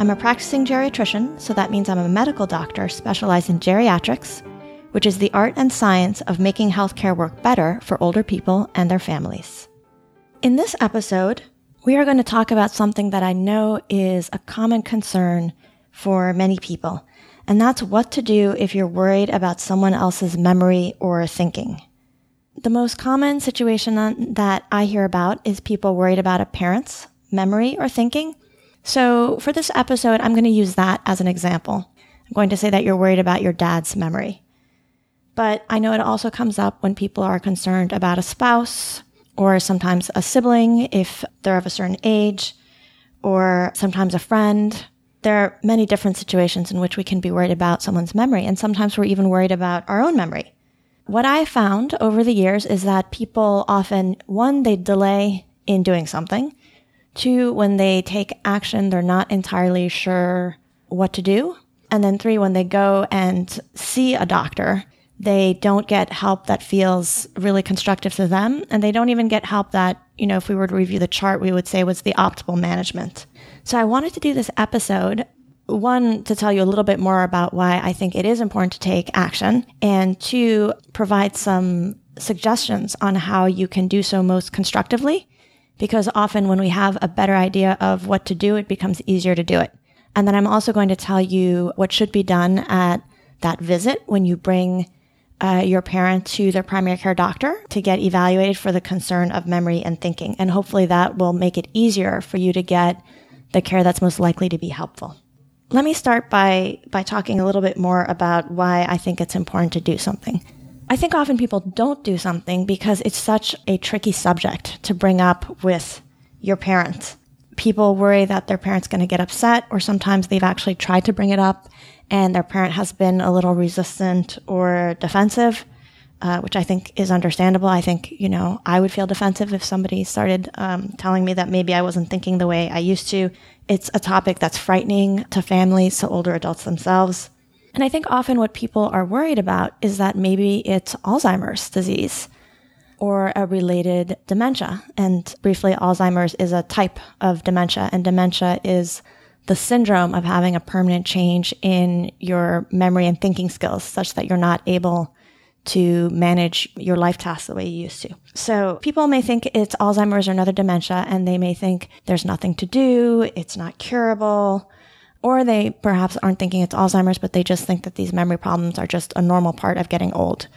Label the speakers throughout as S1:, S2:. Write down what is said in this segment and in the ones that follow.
S1: I'm a practicing geriatrician, so that means I'm a medical doctor specialized in geriatrics, which is the art and science of making healthcare work better for older people and their families. In this episode, we are going to talk about something that I know is a common concern for many people, and that's what to do if you're worried about someone else's memory or thinking. The most common situation that I hear about is people worried about a parent's memory or thinking. So for this episode, I'm going to use that as an example. I'm going to say that you're worried about your dad's memory. But I know it also comes up when people are concerned about a spouse or sometimes a sibling if they're of a certain age or sometimes a friend there are many different situations in which we can be worried about someone's memory, and sometimes we're even worried about our own memory. What I found over the years is that people often, one, they delay in doing something. Two, when they take action, they're not entirely sure what to do. And then three, when they go and see a doctor, they don't get help that feels really constructive to them. And they don't even get help that, you know, if we were to review the chart, we would say was the optimal management. So I wanted to do this episode one, to tell you a little bit more about why I think it is important to take action, and two, provide some suggestions on how you can do so most constructively. Because often when we have a better idea of what to do, it becomes easier to do it. And then I'm also going to tell you what should be done at that visit when you bring uh, your parent to their primary care doctor to get evaluated for the concern of memory and thinking. And hopefully that will make it easier for you to get the care that's most likely to be helpful. Let me start by, by talking a little bit more about why I think it's important to do something. I think often people don't do something because it's such a tricky subject to bring up with your parents. People worry that their parent's going to get upset, or sometimes they've actually tried to bring it up and their parent has been a little resistant or defensive uh, which I think is understandable. I think, you know, I would feel defensive if somebody started um, telling me that maybe I wasn't thinking the way I used to. It's a topic that's frightening to families, to older adults themselves. And I think often what people are worried about is that maybe it's Alzheimer's disease or a related dementia. And briefly, Alzheimer's is a type of dementia, and dementia is the syndrome of having a permanent change in your memory and thinking skills such that you're not able to manage your life tasks the way you used to. So people may think it's Alzheimer's or another dementia and they may think there's nothing to do, it's not curable, or they perhaps aren't thinking it's Alzheimer's, but they just think that these memory problems are just a normal part of getting old.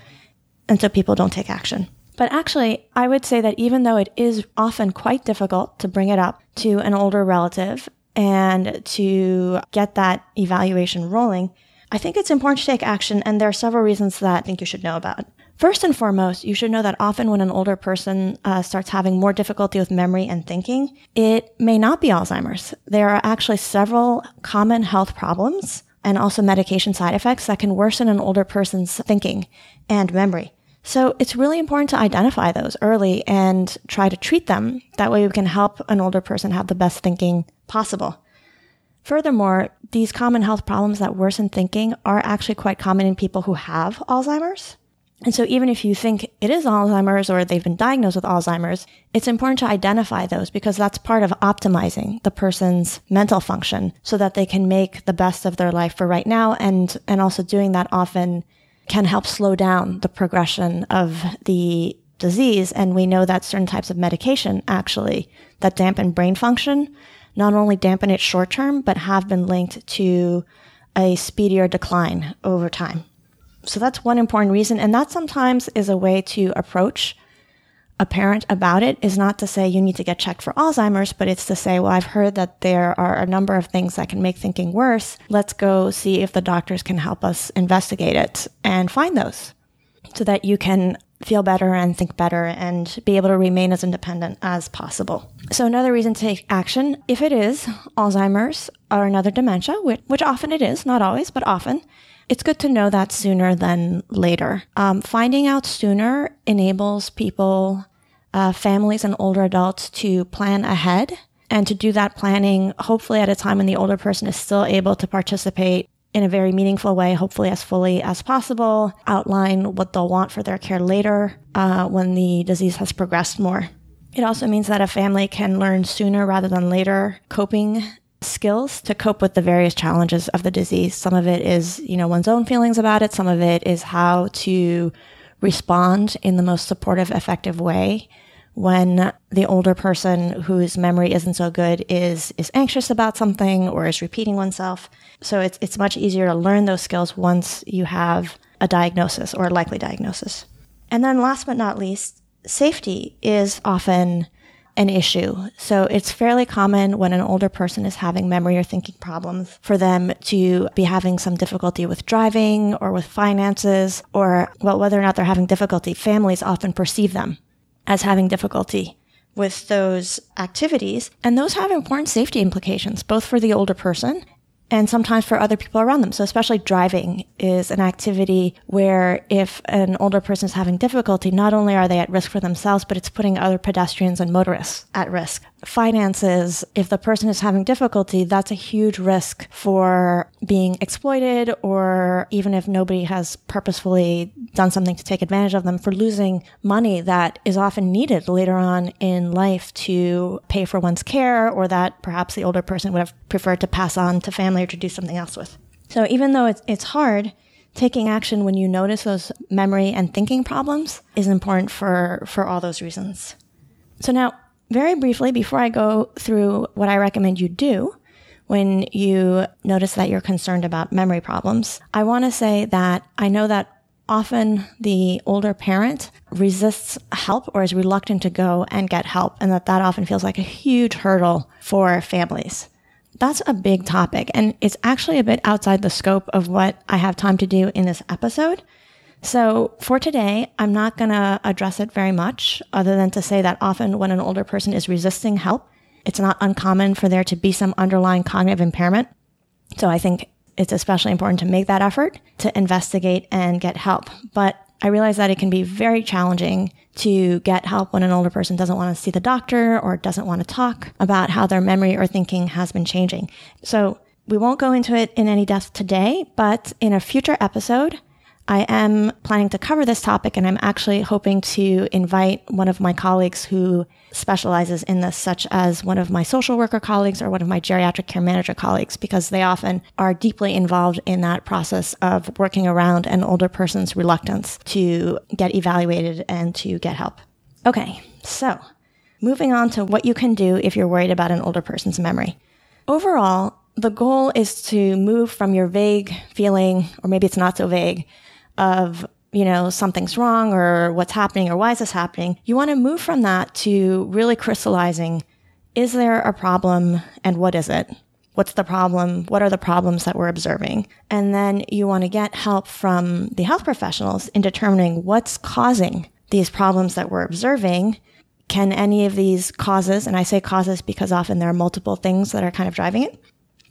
S1: And so people don't take action. But actually, I would say that even though it is often quite difficult to bring it up to an older relative and to get that evaluation rolling, I think it's important to take action, and there are several reasons that I think you should know about. First and foremost, you should know that often when an older person uh, starts having more difficulty with memory and thinking, it may not be Alzheimer's. There are actually several common health problems and also medication side effects that can worsen an older person's thinking and memory. So it's really important to identify those early and try to treat them. That way we can help an older person have the best thinking possible. Furthermore, these common health problems that worsen thinking are actually quite common in people who have Alzheimer's. And so even if you think it is Alzheimer's or they've been diagnosed with Alzheimer's, it's important to identify those because that's part of optimizing the person's mental function so that they can make the best of their life for right now. And, and also doing that often can help slow down the progression of the disease. And we know that certain types of medication actually that dampen brain function not only dampen it short term, but have been linked to a speedier decline over time. So that's one important reason. And that sometimes is a way to approach a parent about it is not to say you need to get checked for Alzheimer's, but it's to say, well, I've heard that there are a number of things that can make thinking worse. Let's go see if the doctors can help us investigate it and find those so that you can feel better and think better and be able to remain as independent as possible. So, another reason to take action, if it is Alzheimer's or another dementia, which, which often it is, not always, but often, it's good to know that sooner than later. Um, finding out sooner enables people, uh, families, and older adults to plan ahead and to do that planning, hopefully at a time when the older person is still able to participate in a very meaningful way, hopefully as fully as possible, outline what they'll want for their care later uh, when the disease has progressed more. It also means that a family can learn sooner rather than later coping skills to cope with the various challenges of the disease. Some of it is, you know, one's own feelings about it. Some of it is how to respond in the most supportive, effective way when the older person whose memory isn't so good is is anxious about something or is repeating oneself. So it's it's much easier to learn those skills once you have a diagnosis or a likely diagnosis. And then last but not least, safety is often an issue. So it's fairly common when an older person is having memory or thinking problems for them to be having some difficulty with driving or with finances or, well, whether or not they're having difficulty, families often perceive them as having difficulty with those activities. And those have important safety implications, both for the older person and sometimes for other people around them. So especially driving is an activity where if an older person is having difficulty, not only are they at risk for themselves, but it's putting other pedestrians and motorists at risk. Finances, if the person is having difficulty, that's a huge risk for being exploited or even if nobody has purposefully done something to take advantage of them for losing money that is often needed later on in life to pay for one's care or that perhaps the older person would have preferred to pass on to family or to do something else with. So even though it's, it's hard, taking action when you notice those memory and thinking problems is important for, for all those reasons. So now, very briefly, before I go through what I recommend you do when you notice that you're concerned about memory problems, I want to say that I know that often the older parent resists help or is reluctant to go and get help and that that often feels like a huge hurdle for families that's a big topic and it's actually a bit outside the scope of what I have time to do in this episode. So for today, I'm not going to address it very much other than to say that often when an older person is resisting help, it's not uncommon for there to be some underlying cognitive impairment. So I think it's especially important to make that effort to investigate and get help. But I realize that it can be very challenging to get help when an older person doesn't want to see the doctor or doesn't want to talk about how their memory or thinking has been changing. So we won't go into it in any depth today, but in a future episode, I am planning to cover this topic and I'm actually hoping to invite one of my colleagues who specializes in this, such as one of my social worker colleagues or one of my geriatric care manager colleagues, because they often are deeply involved in that process of working around an older person's reluctance to get evaluated and to get help. Okay, so moving on to what you can do if you're worried about an older person's memory. Overall, the goal is to move from your vague feeling, or maybe it's not so vague, of you know, something's wrong or what's happening or why is this happening? You want to move from that to really crystallizing, is there a problem and what is it? What's the problem? What are the problems that we're observing? And then you want to get help from the health professionals in determining what's causing these problems that we're observing. Can any of these causes, and I say causes because often there are multiple things that are kind of driving it,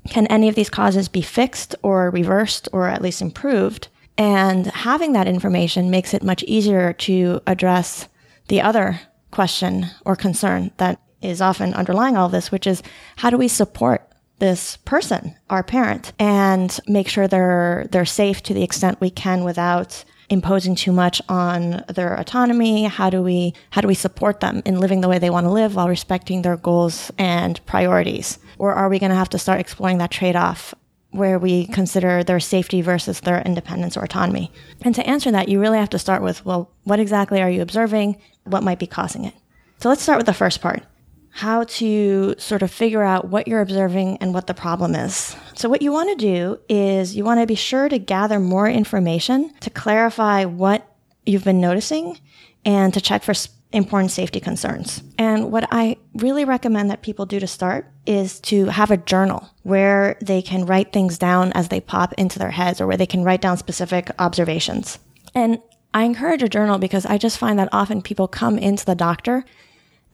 S1: can any of these causes be fixed or reversed or at least improved? And having that information makes it much easier to address the other question or concern that is often underlying all this, which is how do we support this person, our parent, and make sure they're they're safe to the extent we can without imposing too much on their autonomy? How do we how do we support them in living the way they want to live while respecting their goals and priorities? Or are we going to have to start exploring that trade-off where we consider their safety versus their independence or autonomy. And to answer that, you really have to start with, well, what exactly are you observing? What might be causing it? So let's start with the first part. How to sort of figure out what you're observing and what the problem is. So what you want to do is you want to be sure to gather more information to clarify what you've been noticing and to check for important safety concerns. And what I really recommend that people do to start is to have a journal where they can write things down as they pop into their heads or where they can write down specific observations. And I encourage a journal because I just find that often people come into the doctor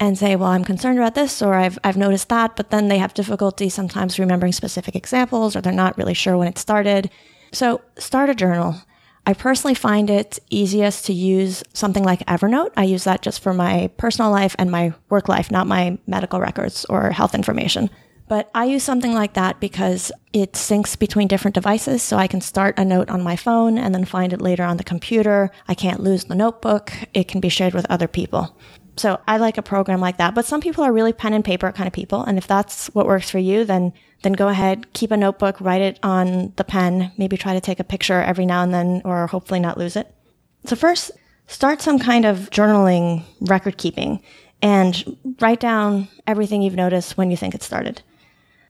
S1: and say, well, I'm concerned about this or I've, I've noticed that, but then they have difficulty sometimes remembering specific examples or they're not really sure when it started. So start a journal. I personally find it easiest to use something like Evernote. I use that just for my personal life and my work life, not my medical records or health information. But I use something like that because it syncs between different devices. So I can start a note on my phone and then find it later on the computer. I can't lose the notebook. It can be shared with other people. So I like a program like that. But some people are really pen and paper kind of people. And if that's what works for you, then, then go ahead, keep a notebook, write it on the pen, maybe try to take a picture every now and then, or hopefully not lose it. So first, start some kind of journaling record keeping and write down everything you've noticed when you think it started.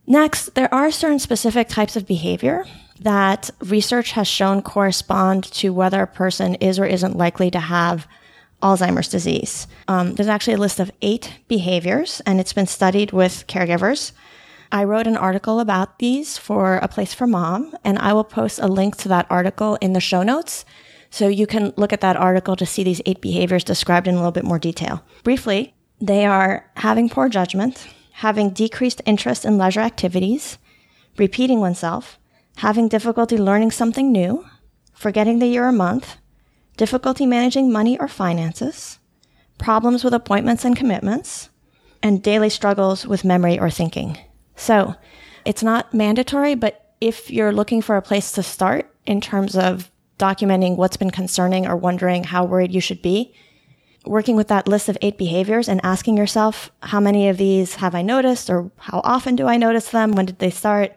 S1: Next, there are certain specific types of behavior that research has shown correspond to whether a person is or isn't likely to have Alzheimer's disease. Um, there's actually a list of eight behaviors, and it's been studied with caregivers. I wrote an article about these for A Place for Mom, and I will post a link to that article in the show notes. So you can look at that article to see these eight behaviors described in a little bit more detail. Briefly, they are having poor judgment, having decreased interest in leisure activities, repeating oneself, having difficulty learning something new, forgetting the year or month, difficulty managing money or finances, problems with appointments and commitments, and daily struggles with memory or thinking. So it's not mandatory, but if you're looking for a place to start in terms of documenting what's been concerning or wondering how worried you should be, working with that list of eight behaviors and asking yourself, how many of these have I noticed or how often do I notice them? When did they start?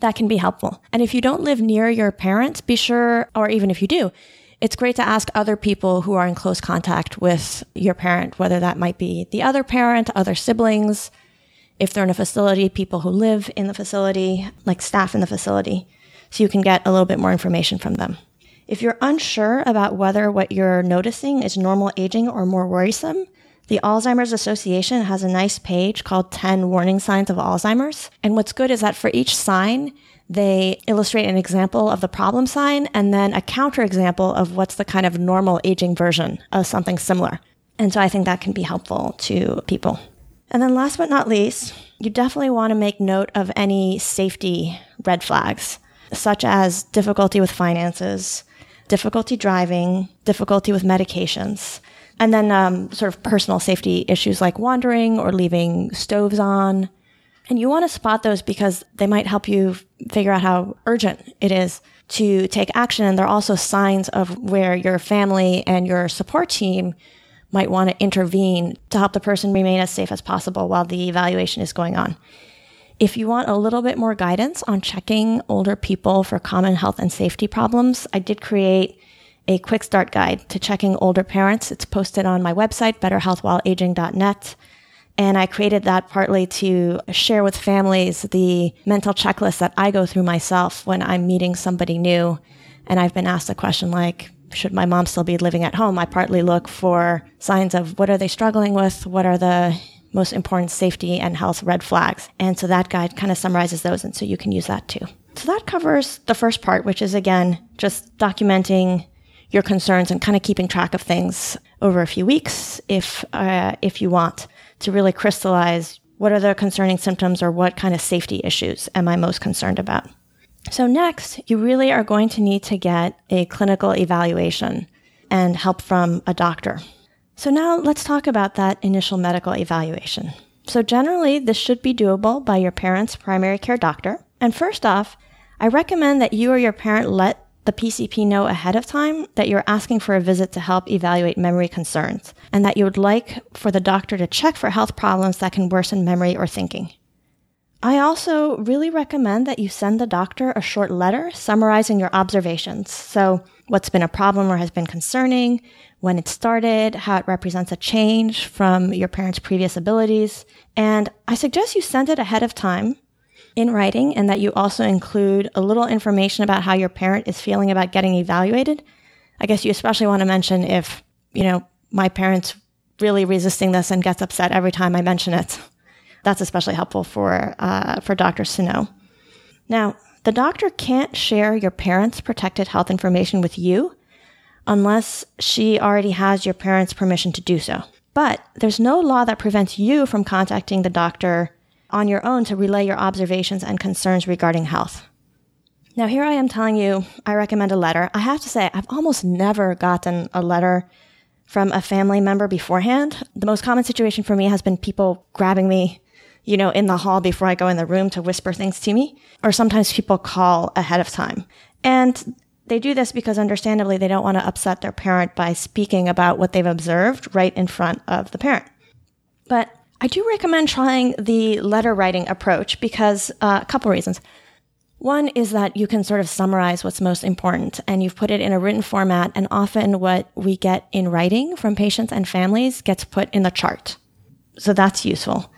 S1: That can be helpful. And if you don't live near your parents, be sure, or even if you do, it's great to ask other people who are in close contact with your parent, whether that might be the other parent, other siblings, if they're in a facility, people who live in the facility, like staff in the facility, so you can get a little bit more information from them. If you're unsure about whether what you're noticing is normal aging or more worrisome, the Alzheimer's Association has a nice page called 10 Warning Signs of Alzheimer's. And what's good is that for each sign, they illustrate an example of the problem sign and then a counterexample of what's the kind of normal aging version of something similar. And so I think that can be helpful to people. And then last but not least, you definitely want to make note of any safety red flags, such as difficulty with finances, difficulty driving, difficulty with medications, and then um, sort of personal safety issues like wandering or leaving stoves on. And you want to spot those because they might help you figure out how urgent it is to take action. And they're also signs of where your family and your support team might want to intervene to help the person remain as safe as possible while the evaluation is going on. If you want a little bit more guidance on checking older people for common health and safety problems, I did create a quick start guide to checking older parents. It's posted on my website, betterhealthwhileaging.net. And I created that partly to share with families the mental checklist that I go through myself when I'm meeting somebody new. And I've been asked a question like, should my mom still be living at home? I partly look for signs of what are they struggling with? What are the most important safety and health red flags. And so that guide kind of summarizes those. And so you can use that too. So that covers the first part, which is again, just documenting your concerns and kind of keeping track of things over a few weeks if, uh, if you want to really crystallize what are the concerning symptoms or what kind of safety issues am I most concerned about. So next, you really are going to need to get a clinical evaluation and help from a doctor. So now let's talk about that initial medical evaluation. So generally, this should be doable by your parent's primary care doctor. And first off, I recommend that you or your parent let the PCP know ahead of time that you're asking for a visit to help evaluate memory concerns and that you would like for the doctor to check for health problems that can worsen memory or thinking. I also really recommend that you send the doctor a short letter summarizing your observations. So, what's been a problem or has been concerning, when it started, how it represents a change from your parents' previous abilities. And I suggest you send it ahead of time in writing and that you also include a little information about how your parent is feeling about getting evaluated. I guess you especially want to mention if, you know, my parent's really resisting this and gets upset every time I mention it. That's especially helpful for, uh, for doctors to know. Now, the doctor can't share your parents' protected health information with you unless she already has your parents' permission to do so. But there's no law that prevents you from contacting the doctor on your own to relay your observations and concerns regarding health. Now, here I am telling you, I recommend a letter. I have to say, I've almost never gotten a letter from a family member beforehand. The most common situation for me has been people grabbing me, you know, in the hall before I go in the room to whisper things to me, or sometimes people call ahead of time. And they do this because understandably they don't want to upset their parent by speaking about what they've observed right in front of the parent. But I do recommend trying the letter writing approach because uh, a couple reasons. One is that you can sort of summarize what's most important and you've put it in a written format. And often what we get in writing from patients and families gets put in the chart. So that's useful.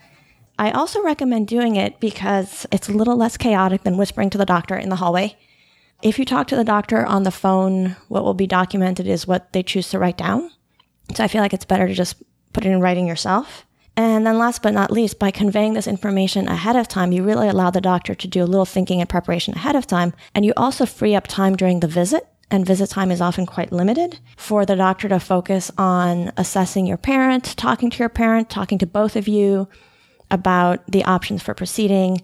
S1: I also recommend doing it because it's a little less chaotic than whispering to the doctor in the hallway. If you talk to the doctor on the phone, what will be documented is what they choose to write down. So I feel like it's better to just put it in writing yourself. And then last but not least, by conveying this information ahead of time, you really allow the doctor to do a little thinking and preparation ahead of time. And you also free up time during the visit. And visit time is often quite limited for the doctor to focus on assessing your parent, talking to your parent, talking to both of you about the options for proceeding.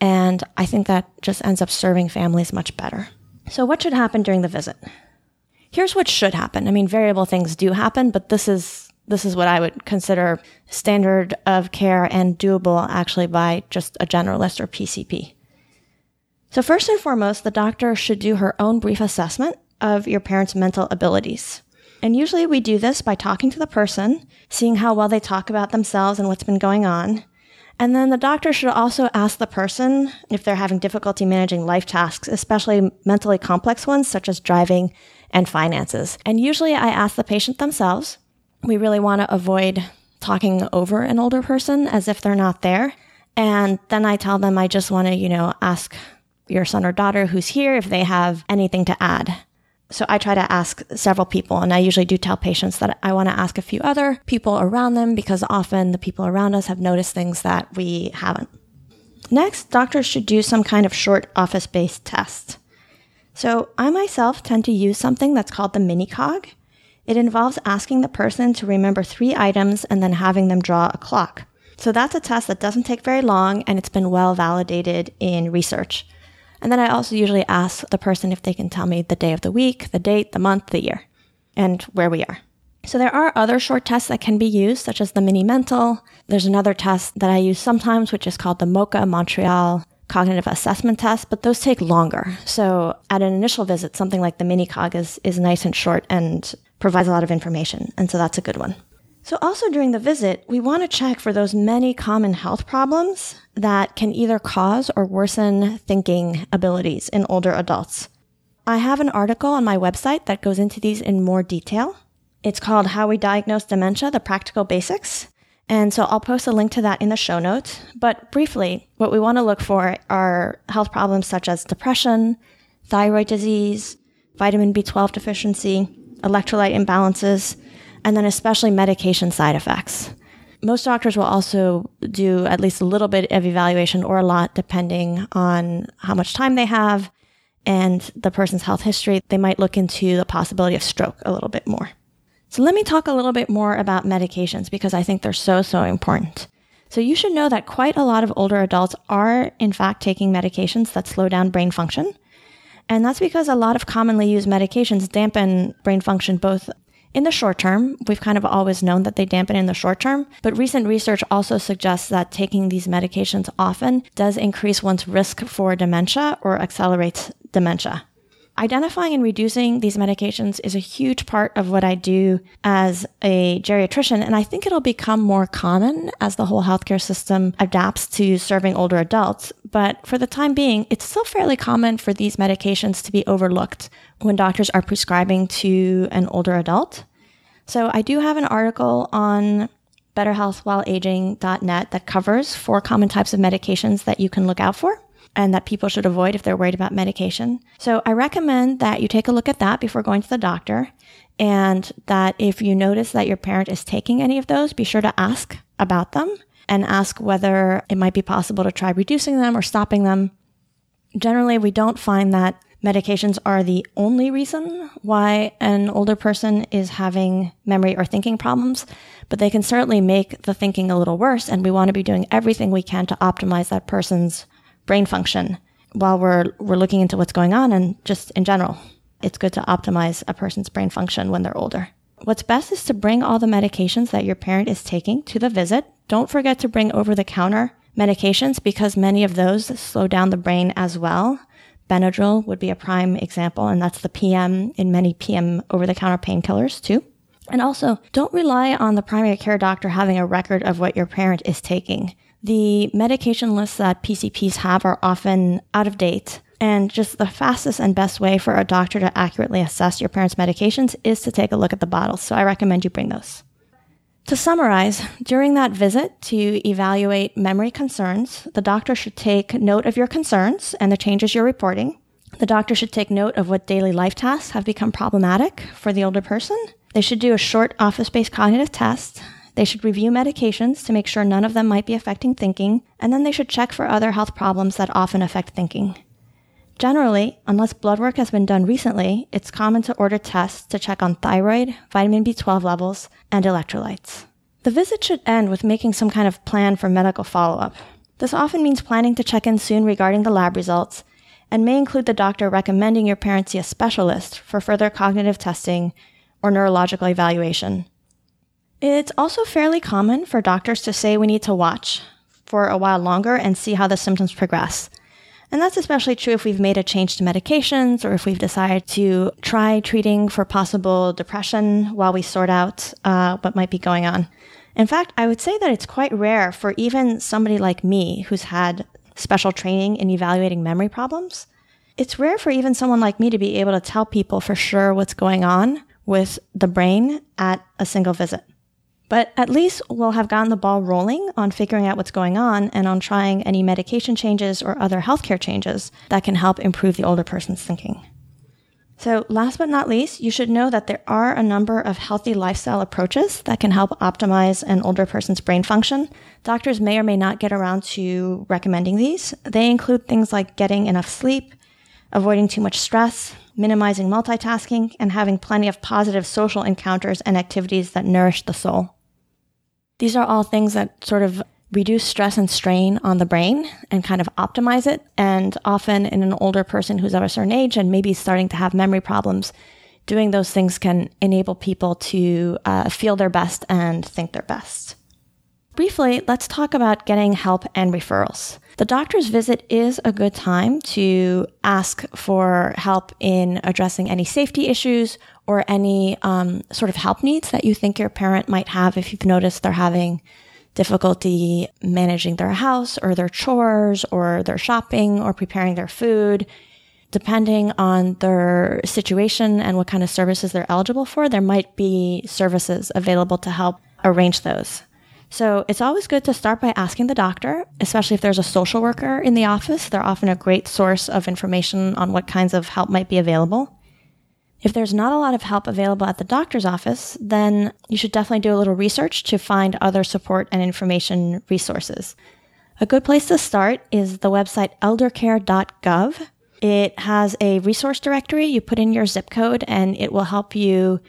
S1: And I think that just ends up serving families much better. So what should happen during the visit? Here's what should happen. I mean, variable things do happen, but this is this is what I would consider standard of care and doable actually by just a generalist or PCP. So first and foremost, the doctor should do her own brief assessment of your parent's mental abilities. And usually we do this by talking to the person, seeing how well they talk about themselves and what's been going on. And then the doctor should also ask the person if they're having difficulty managing life tasks, especially mentally complex ones such as driving and finances. And usually I ask the patient themselves we really want to avoid talking over an older person as if they're not there. And then I tell them I just want to, you know, ask your son or daughter who's here if they have anything to add. So I try to ask several people, and I usually do tell patients that I want to ask a few other people around them because often the people around us have noticed things that we haven't. Next, doctors should do some kind of short office based test. So I myself tend to use something that's called the mini cog. It involves asking the person to remember three items and then having them draw a clock. So that's a test that doesn't take very long and it's been well validated in research. And then I also usually ask the person if they can tell me the day of the week, the date, the month, the year, and where we are. So there are other short tests that can be used, such as the mini mental. There's another test that I use sometimes, which is called the MoCA Montreal cognitive assessment test, but those take longer. So at an initial visit, something like the mini cog is, is nice and short and provides a lot of information. And so that's a good one. So also during the visit, we want to check for those many common health problems that can either cause or worsen thinking abilities in older adults. I have an article on my website that goes into these in more detail. It's called How We Diagnose Dementia, the Practical Basics. And so I'll post a link to that in the show notes. But briefly, what we want to look for are health problems such as depression, thyroid disease, vitamin B12 deficiency, electrolyte imbalances, and then especially medication side effects. Most doctors will also do at least a little bit of evaluation or a lot depending on how much time they have and the person's health history. They might look into the possibility of stroke a little bit more. So let me talk a little bit more about medications because I think they're so, so important. So you should know that quite a lot of older adults are in fact taking medications that slow down brain function. And that's because a lot of commonly used medications dampen brain function both in the short term. We've kind of always known that they dampen in the short term, but recent research also suggests that taking these medications often does increase one's risk for dementia or accelerates dementia. Identifying and reducing these medications is a huge part of what I do as a geriatrician, and I think it'll become more common as the whole healthcare system adapts to serving older adults. But for the time being, it's still fairly common for these medications to be overlooked when doctors are prescribing to an older adult. So I do have an article on betterhealthwhileaging.net that covers four common types of medications that you can look out for and that people should avoid if they're worried about medication. So I recommend that you take a look at that before going to the doctor and that if you notice that your parent is taking any of those, be sure to ask about them and ask whether it might be possible to try reducing them or stopping them. Generally, we don't find that medications are the only reason why an older person is having memory or thinking problems, but they can certainly make the thinking a little worse. And we want to be doing everything we can to optimize that person's brain function while we're, we're looking into what's going on and just in general. It's good to optimize a person's brain function when they're older. What's best is to bring all the medications that your parent is taking to the visit. Don't forget to bring over the counter medications because many of those slow down the brain as well. Benadryl would be a prime example, and that's the PM in many PM over the counter painkillers too. And also, don't rely on the primary care doctor having a record of what your parent is taking. The medication lists that PCPs have are often out of date. And just the fastest and best way for a doctor to accurately assess your parent's medications is to take a look at the bottles. So I recommend you bring those. To summarize, during that visit to evaluate memory concerns, the doctor should take note of your concerns and the changes you're reporting. The doctor should take note of what daily life tasks have become problematic for the older person. They should do a short office based cognitive test. They should review medications to make sure none of them might be affecting thinking, and then they should check for other health problems that often affect thinking. Generally, unless blood work has been done recently, it's common to order tests to check on thyroid, vitamin B12 levels, and electrolytes. The visit should end with making some kind of plan for medical follow up. This often means planning to check in soon regarding the lab results and may include the doctor recommending your parent see a specialist for further cognitive testing or neurological evaluation. It's also fairly common for doctors to say we need to watch for a while longer and see how the symptoms progress. And that's especially true if we've made a change to medications or if we've decided to try treating for possible depression while we sort out uh, what might be going on. In fact, I would say that it's quite rare for even somebody like me who's had special training in evaluating memory problems. It's rare for even someone like me to be able to tell people for sure what's going on with the brain at a single visit. But at least we'll have gotten the ball rolling on figuring out what's going on and on trying any medication changes or other healthcare changes that can help improve the older person's thinking. So last but not least, you should know that there are a number of healthy lifestyle approaches that can help optimize an older person's brain function. Doctors may or may not get around to recommending these. They include things like getting enough sleep, avoiding too much stress, minimizing multitasking, and having plenty of positive social encounters and activities that nourish the soul. These are all things that sort of reduce stress and strain on the brain and kind of optimize it. And often in an older person who's of a certain age and maybe starting to have memory problems, doing those things can enable people to uh, feel their best and think their best. Briefly, let's talk about getting help and referrals. The doctor's visit is a good time to ask for help in addressing any safety issues or any um, sort of help needs that you think your parent might have if you've noticed they're having difficulty managing their house or their chores or their shopping or preparing their food. Depending on their situation and what kind of services they're eligible for, there might be services available to help arrange those. So it's always good to start by asking the doctor, especially if there's a social worker in the office. They're often a great source of information on what kinds of help might be available. If there's not a lot of help available at the doctor's office, then you should definitely do a little research to find other support and information resources. A good place to start is the website eldercare.gov. It has a resource directory. You put in your zip code and it will help you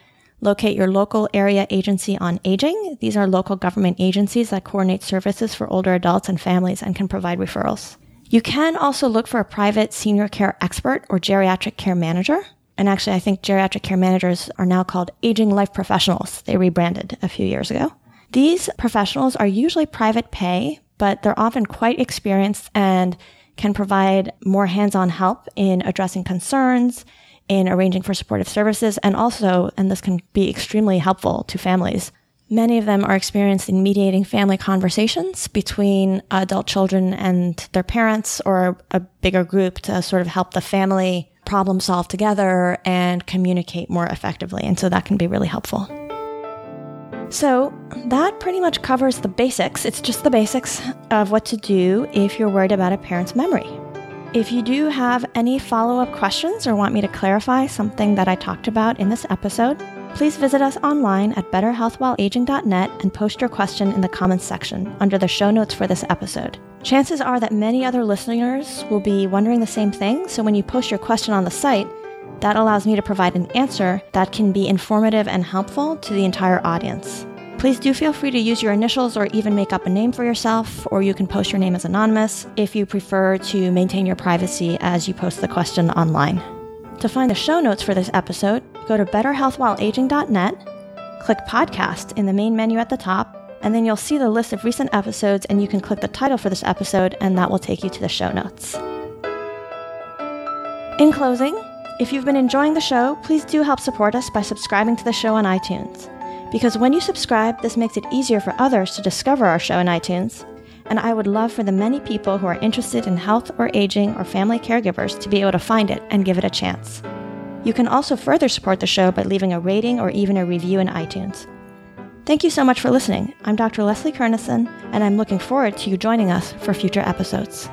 S1: locate your local area agency on aging. These are local government agencies that coordinate services for older adults and families and can provide referrals. You can also look for a private senior care expert or geriatric care manager. And actually, I think geriatric care managers are now called aging life professionals. They rebranded a few years ago. These professionals are usually private pay, but they're often quite experienced and can provide more hands-on help in addressing concerns, in arranging for supportive services, and also, and this can be extremely helpful to families, Many of them are experienced in mediating family conversations between adult children and their parents or a bigger group to sort of help the family problem solve together and communicate more effectively. And so that can be really helpful. So that pretty much covers the basics. It's just the basics of what to do if you're worried about a parent's memory. If you do have any follow up questions or want me to clarify something that I talked about in this episode, please visit us online at betterhealthwhileaging.net and post your question in the comments section under the show notes for this episode. Chances are that many other listeners will be wondering the same thing, so when you post your question on the site, that allows me to provide an answer that can be informative and helpful to the entire audience. Please do feel free to use your initials or even make up a name for yourself, or you can post your name as anonymous if you prefer to maintain your privacy as you post the question online. To find the show notes for this episode, go to betterhealthwhileaging.net, click podcast in the main menu at the top, and then you'll see the list of recent episodes and you can click the title for this episode and that will take you to the show notes. In closing, if you've been enjoying the show, please do help support us by subscribing to the show on iTunes. Because when you subscribe, this makes it easier for others to discover our show in iTunes. And I would love for the many people who are interested in health or aging or family caregivers to be able to find it and give it a chance. You can also further support the show by leaving a rating or even a review in iTunes. Thank you so much for listening. I'm Dr. Leslie Kernisan, and I'm looking forward to you joining us for future episodes.